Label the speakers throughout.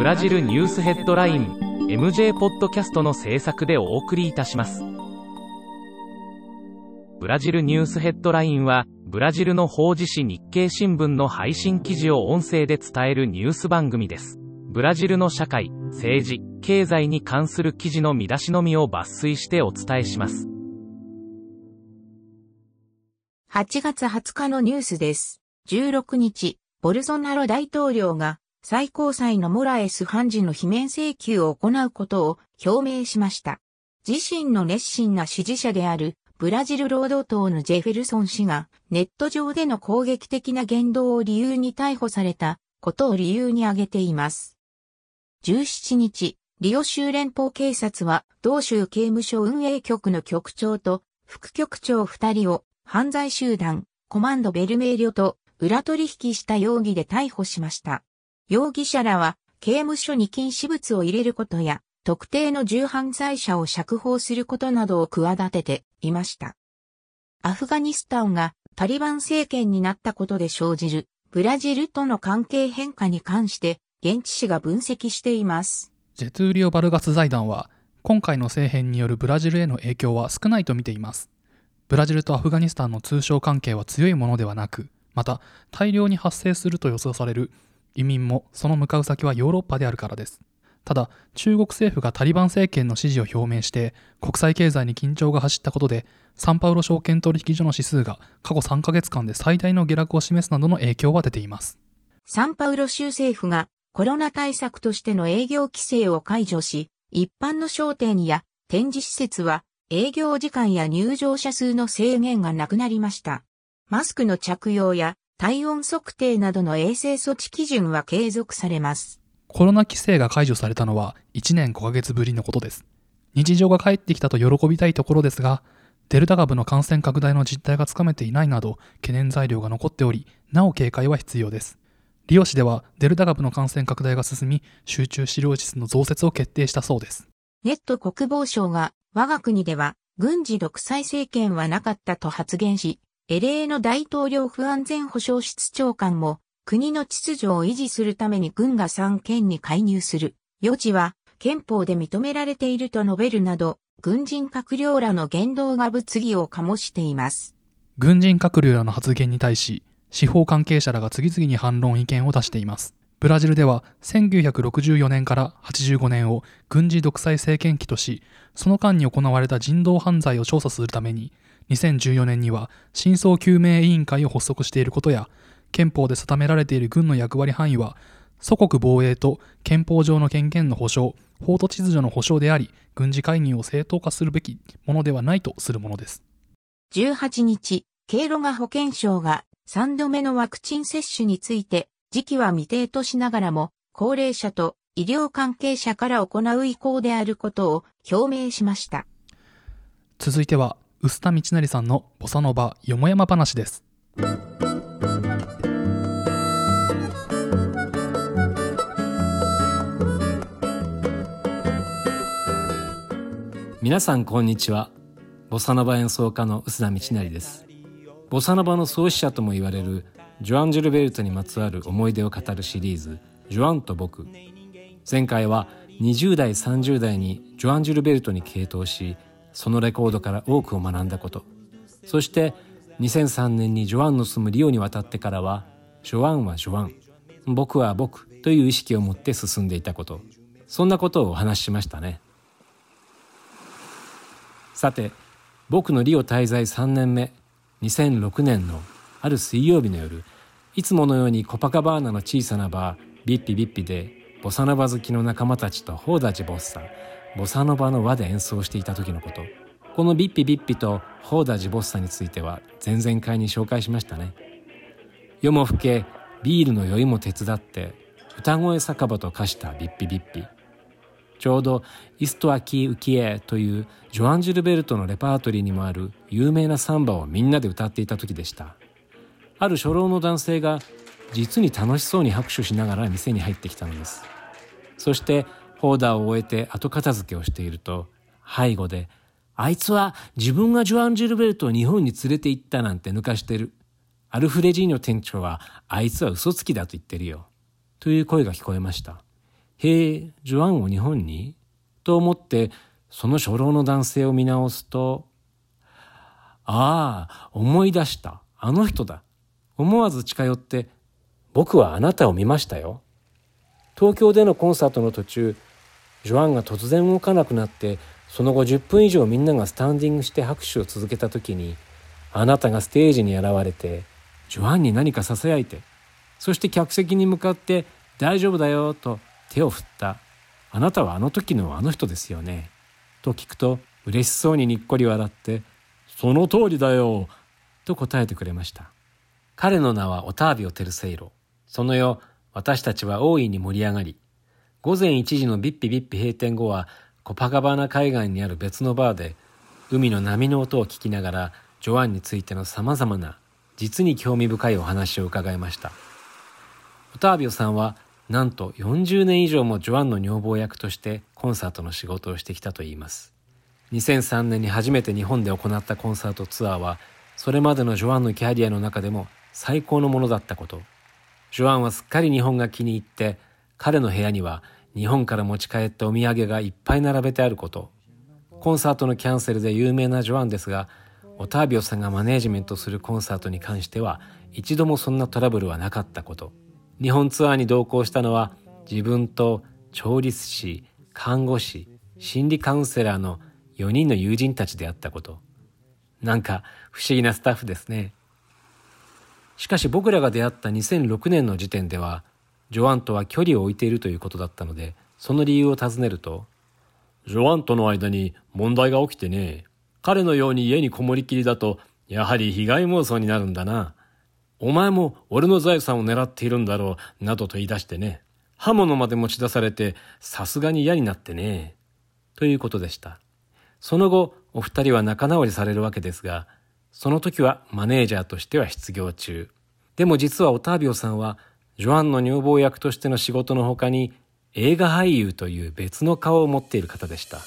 Speaker 1: ブラジルニュースヘッドライン MJ ポッドキャストの制作でお送りいたします。ブラジルニュースヘッドラインは、ブラジルの法事紙日経新聞の配信記事を音声で伝えるニュース番組です。ブラジルの社会、政治、経済に関する記事の見出しのみを抜粋してお伝えします。
Speaker 2: 8月20日のニュースです。16日、ボルソナロ大統領が最高裁のモラエス判事の罷免請求を行うことを表明しました。自身の熱心な支持者であるブラジル労働党のジェフェルソン氏がネット上での攻撃的な言動を理由に逮捕されたことを理由に挙げています。17日、リオ州連邦警察は同州刑務所運営局の局長と副局長2人を犯罪集団コマンドベルメーリョと裏取引した容疑で逮捕しました。容疑者らは刑務所に禁止物を入れることや特定の重犯罪者を釈放することなどを企てていました。アフガニスタンがタリバン政権になったことで生じるブラジルとの関係変化に関して現地紙が分析しています。
Speaker 3: ジェトゥーリオ・バルガス財団は今回の政変によるブラジルへの影響は少ないと見ています。ブラジルとアフガニスタンの通商関係は強いものではなく、また大量に発生すると予想される移民もその向かう先はヨーロッパであるからです。ただ、中国政府がタリバン政権の支持を表明して、国際経済に緊張が走ったことで、サンパウロ証券取引所の指数が過去3ヶ月間で最大の下落を示すなどの影響は出ています。
Speaker 2: サンパウロ州政府がコロナ対策としての営業規制を解除し、一般の商店や展示施設は営業時間や入場者数の制限がなくなりました。マスクの着用や体温測定などの衛生措置基準は継続されます。
Speaker 3: コロナ規制が解除されたのは1年5ヶ月ぶりのことです。日常が帰ってきたと喜びたいところですが、デルタ株の感染拡大の実態がつかめていないなど懸念材料が残っており、なお警戒は必要です。リオ市ではデルタ株の感染拡大が進み、集中治療室の増設を決定したそうです。
Speaker 2: ネット国防省が我が国では軍事独裁政権はなかったと発言し、LA の大統領府安全保障室長官も国の秩序を維持するために軍が三県に介入する余地は憲法で認められていると述べるなど、軍人閣僚らの言動が物議を醸しています。
Speaker 3: 軍人閣僚らの発言に対し、司法関係者らが次々に反論意見を出しています。ブラジルでは1964年から85年を軍事独裁政権期とし、その間に行われた人道犯罪を調査するために、2014年には真相究明委員会を発足していることや、憲法で定められている軍の役割範囲は、祖国防衛と憲法上の権限の保障、法と秩序の保障であり、軍事介入を正当化するべきものではないとするものです。
Speaker 2: 18日、経路が保健省が3度目のワクチン接種について、時期は未定としながらも、高齢者と医療関係者から行う意向であることを表明しました。
Speaker 3: 続いては、臼田道成さんのボサノバよもやま話です。
Speaker 4: 皆さんこんにちは。ボサノバ演奏家の臼田道成です。ボサノバの創始者とも言われるジョアン・ジュルベルトにまつわる思い出を語るシリーズ「ジョアンと僕」。前回は20代30代にジョアン・ジュルベルトに傾倒しそのレコードから多くを学んだこと。そして2003年にジョアンの住むリオに渡ってからはジョアンはジョアン僕は僕という意識を持って進んでいたこと。そんなことをお話ししましたね。さて僕のリオ滞在3年目2006年のある水曜日の夜いつものようにコパカバーナの小さなバービッピビッピでボサノバ好きの仲間たちとホーダジボッサ。ボサノバの輪で演奏していた時のこと。このビッピビッピとホーダジボッサについては前々回に紹介しましたね。夜も更けビールの酔いも手伝って歌声酒場と化したビッピビッピ。ちょうどイストアキーウキエというジョアン・ジルベルトのレパートリーにもある有名なサンバをみんなで歌っていた時でした。ある初老の男性が実に楽しそうに拍手しながら店に入ってきたのです。そしてホーダーを終えて後片付けをしていると背後で「あいつは自分がジョアン・ジルベルトを日本に連れて行ったなんて抜かしてる」「アルフレジーニョ店長はあいつは嘘つきだと言ってるよ」という声が聞こえましたへえ、ジョアンを日本に？と思って、その初老の男性を見直すと、ああ、思い出した。あの人だ。思わず近寄って、僕はあなたを見ましたよ。東京でのコンサートの途中、ジョアンが突然動かなくなって、その後10分以上みんながスタンディングして拍手を続けた時に、あなたがステージに現れて、ジョアンに何か囁いて、そして客席に向かって、大丈夫だよ、と手を振った。あなたはあの時のあの人ですよね。と聞くと、嬉しそうににっこり笑って、その通りだよ、と答えてくれました。彼の名はオタービオ・テルセイロ。その夜、私たちは大いに盛り上がり、午前1時のビッピビッピ閉店後は、コパカバーナ海岸にある別のバーで、海の波の音を聞きながら、ジョアンについての様々な、実に興味深いお話を伺いました。オタービオさんは、なんと40年以上もジョアンの女房役としてコンサートの仕事をしてきたといいます。2003年に初めて日本で行ったコンサートツアーは、それまでのジョアンのキャリアの中でも最高のものだったこと。ジョアンはすっかり日本が気に入って、彼の部屋には日本から持ち帰ったお土産がいっぱい並べてあること。コンサートのキャンセルで有名なジョアンですが、オタービオさんがマネージメントするコンサートに関しては一度もそんなトラブルはなかったこと。日本ツアーに同行したのは自分と調理師、看護師、心理カウンセラーの4人の友人たちであったこと。なんか不思議なスタッフですね。しかし僕らが出会った2006年の時点では、ジョアンとは距離を置いているということだったので、その理由を尋ねると、ジョアンとの間に問題が起きてね、彼のように家にこもりきりだと、やはり被害妄想になるんだな。お前も俺の財産を狙っているんだろう、などと言い出してね。刃物まで持ち出されて、さすがに嫌になってね。ということでした。その後、お二人は仲直りされるわけですが、その時はマネージャーとしては失業中。でも実はオタービオさんは、ジョアンの女房役としての仕事の他に、映画俳優という別の顔を持っている方でした。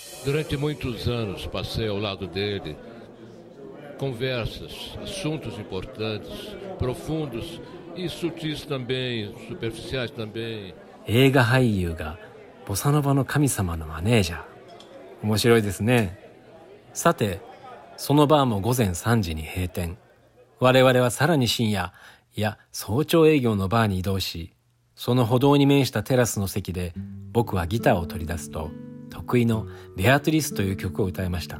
Speaker 4: Conversas, assuntos importantes, profundos e sutis também, superficiais também. 映画俳優がボサノバの神様のマネージャー。面白いですね。さて、そのバーも午前3時に閉店。我々はさらに深夜、いや早朝営業のバーに移動し、その歩道に面したテラスの席で僕はギターを取り出すと、得意のベアトリスという曲を歌いました。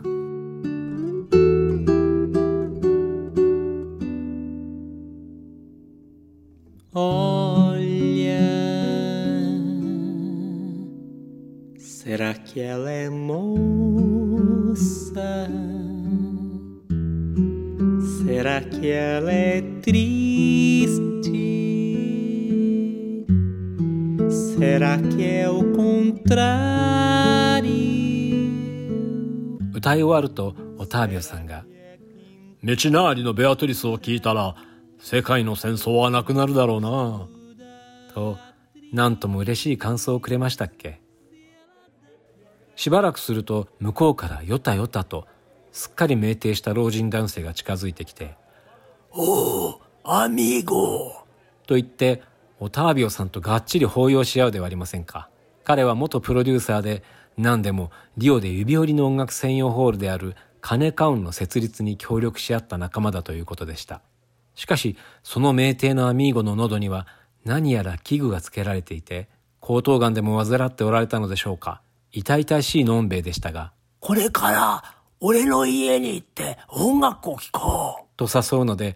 Speaker 4: Será que ela é moça? Será que ela é triste? Será que é o contrário? 歌い終わるとオタービオさんが「メチナーリのベアトリスを聞いたら世界の戦争はなくなるだろうな」と何とも嬉しい感想をくれましたっけ？しばらくすると向こうからよたよたとすっかり酩酊した老人男性が近づいてきて「おおアミーゴ!」と言ってオタービオさんとがっちり抱擁し合うではありませんか彼は元プロデューサーで何でもリオで指折りの音楽専用ホールであるカネカウンの設立に協力し合った仲間だということでしたしかしその酩酊のアミーゴの喉には何やら器具がつけられていて喉頭がんでも患っておられたのでしょうか痛々しいのんべいでしたが、
Speaker 5: これから俺の家に行って音楽を聴こ
Speaker 4: う。と誘うので、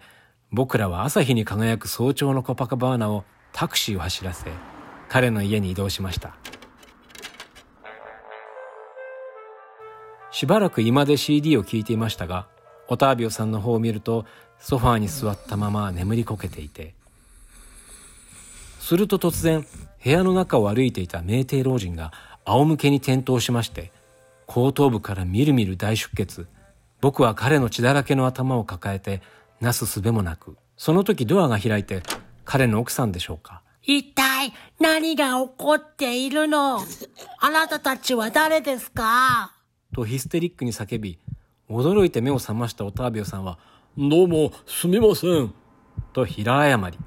Speaker 4: 僕らは朝日に輝く早朝のコパカバーナをタクシーを走らせ、彼の家に移動しました。しばらく居間で CD を聴いていましたが、オタービオさんの方を見ると、ソファーに座ったまま眠りこけていて、すると突然、部屋の中を歩いていた酩酊老人が仰向けに転倒しまして、後頭部からみるみる大出血。僕は彼の血だらけの頭を抱えて、なすすべもなく、その時ドアが開いて、彼の奥さんでしょうか。
Speaker 5: 一体何が起こっているの？あなたたちは誰ですか？
Speaker 4: とヒステリックに叫び、驚いて目を覚ましたオタービオさんは、どうも、すみません。と平謝り。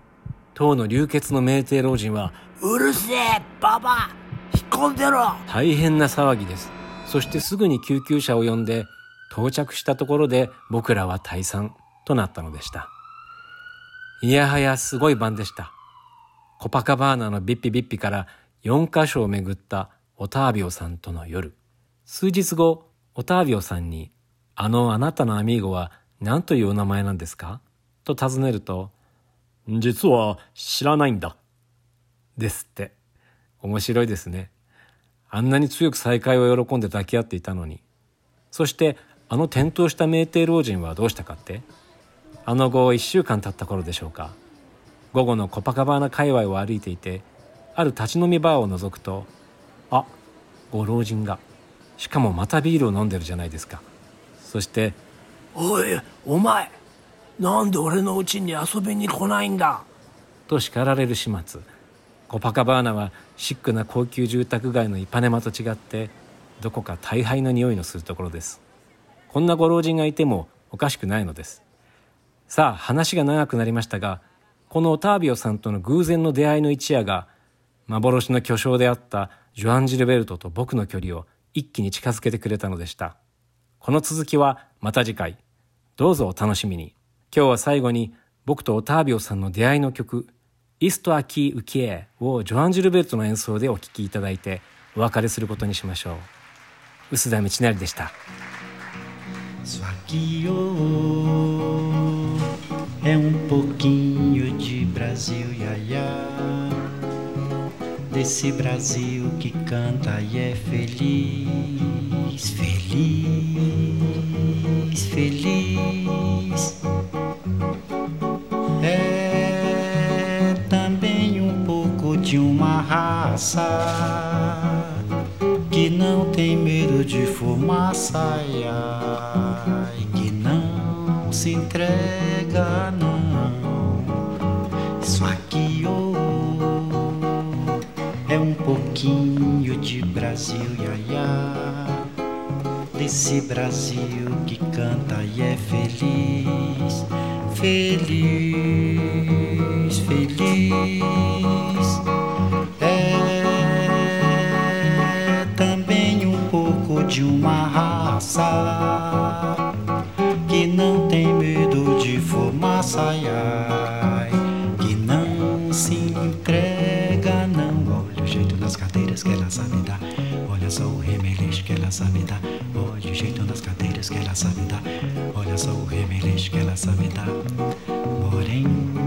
Speaker 4: 当の流血の酩酊老人は、
Speaker 5: うるせえ、ババ引っ込んでろ
Speaker 4: 大変な騒ぎですそしてすぐに救急車を呼んで到着したところで僕らは退散となったのでした。いやはやすごい晩でした。コパカバーナのビッピビッピから4カ所を巡ったオタービオさんとの夜。数日後オタービオさんにあのあなたのアミーゴは何というお名前なんですか？と尋ねると実は知らないんだ。ですって。面白いですね。あんなに強く再会を喜んで抱き合っていたのに。そしてあの転倒した酩酊老人はどうしたかって？あの後1週間経った頃でしょうか。午後のコパカバーナ界隈を歩いていてある立ち飲みバーを覗くとあご老人が。しかもまたビールを飲んでるじゃないですかそして「
Speaker 5: おいお前なんで俺の家に遊びに来ないんだ?」
Speaker 4: と叱られる始末。コパカバーナはシックな高級住宅街のイパネマと違ってどこか大敗の匂いのするところですこんなご老人がいてもおかしくないのです。さあ話が長くなりましたがこのオタービオさんとの偶然の出会いの一夜が幻の巨匠であったジョアン・ジルベルトと僕の距離を一気に近づけてくれたのでした。この続きはまた次回。どうぞお楽しみに。今日は最後に僕とオタービオさんの出会いの曲イストアキーウキエをジョアン・ジルベルトの演奏でお聴きいただいてお別れすることにしましょう。臼田道成でした。
Speaker 6: Isso aqui oh, é um pouquinho de Brasil, ia, ia. Desse Brasil que canta e é feliz, feliz, feliz. É também um pouco de uma raça que não tem medo de fumaça, ai, ai, que não se entrega, não. Isso aqui oh, é um pouquinho de Brasil, ia, ia, desse Brasil que canta e é feliz, feliz, feliz. De uma raça que não tem medo de fumaça, ai, que não se entrega, não. Olha o jeito nas cadeiras que ela sabe dar, olha só o remeleixo que ela sabe dar, olha o jeito nas cadeiras que ela sabe dar, olha só o remeleixo que ela sabe dar. Morena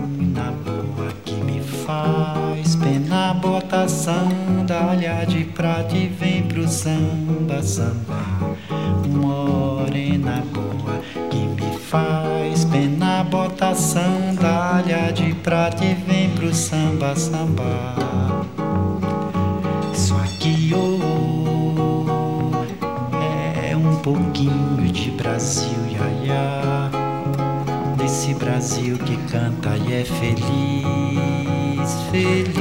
Speaker 6: bota sandália de prata e vem pro samba, samba. Morena boa que me faz pena, bota sandália de prata e vem pro samba, samba. Isso aqui oh, é um pouquinho de Brasil, ia, ia desse Brasil que canta e é feliz, feliz,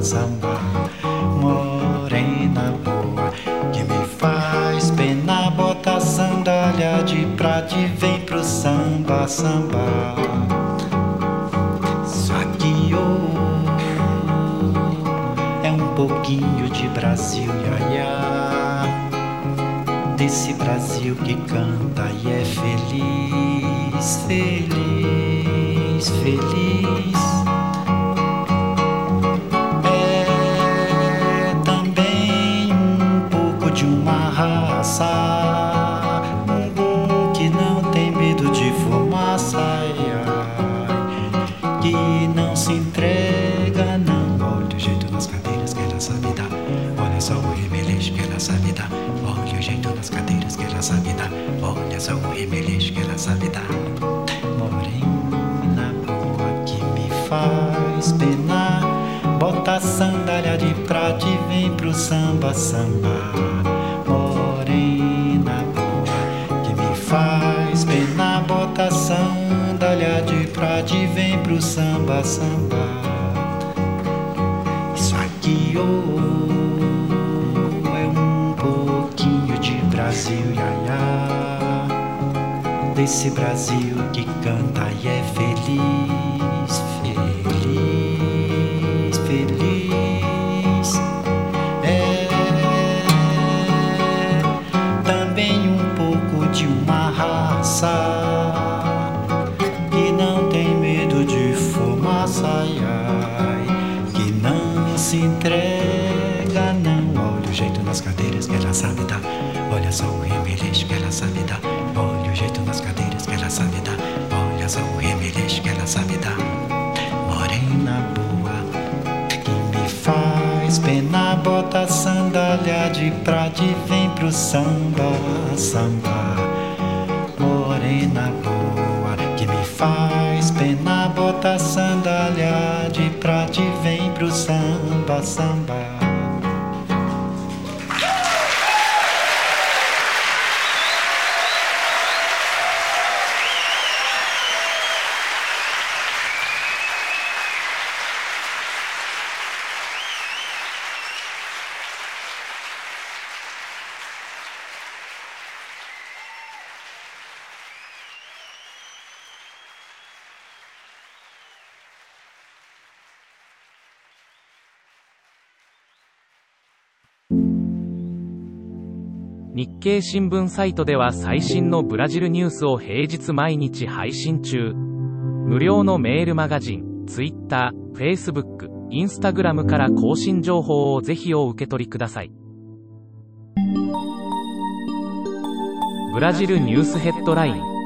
Speaker 6: samba. Morena boa, que me faz pena, bota sandália de prata e vem pro samba, samba. Isso aqui, oh, é um pouquinho de Brasil, ia, ia. Desse Brasil que canta e é feliz, feliz, feliz. Samba, samba. Isso aqui, oh, é um pouquinho de Brasil, ia, ia. Desse Brasil que canta e é feliz, feliz, feliz. É também um pouco de uma raça olha só o remeleixo que ela sabe dar, olha o jeito nas cadeiras que ela sabe dar, olha só o remeleixo que ela sabe dar. Morena boa, que me faz pena, bota sandália de prata e vem pro samba, samba. Morena boa, que me faz pena, bota sandália de prata e vem pro samba, samba.
Speaker 1: 日経新聞サイトでは最新のブラジルニュースを平日毎日配信中。無料のメールマガジン、Twitter、Facebook、Instagram から更新情報をぜひお受け取りください。ブラジルニュースヘッドライン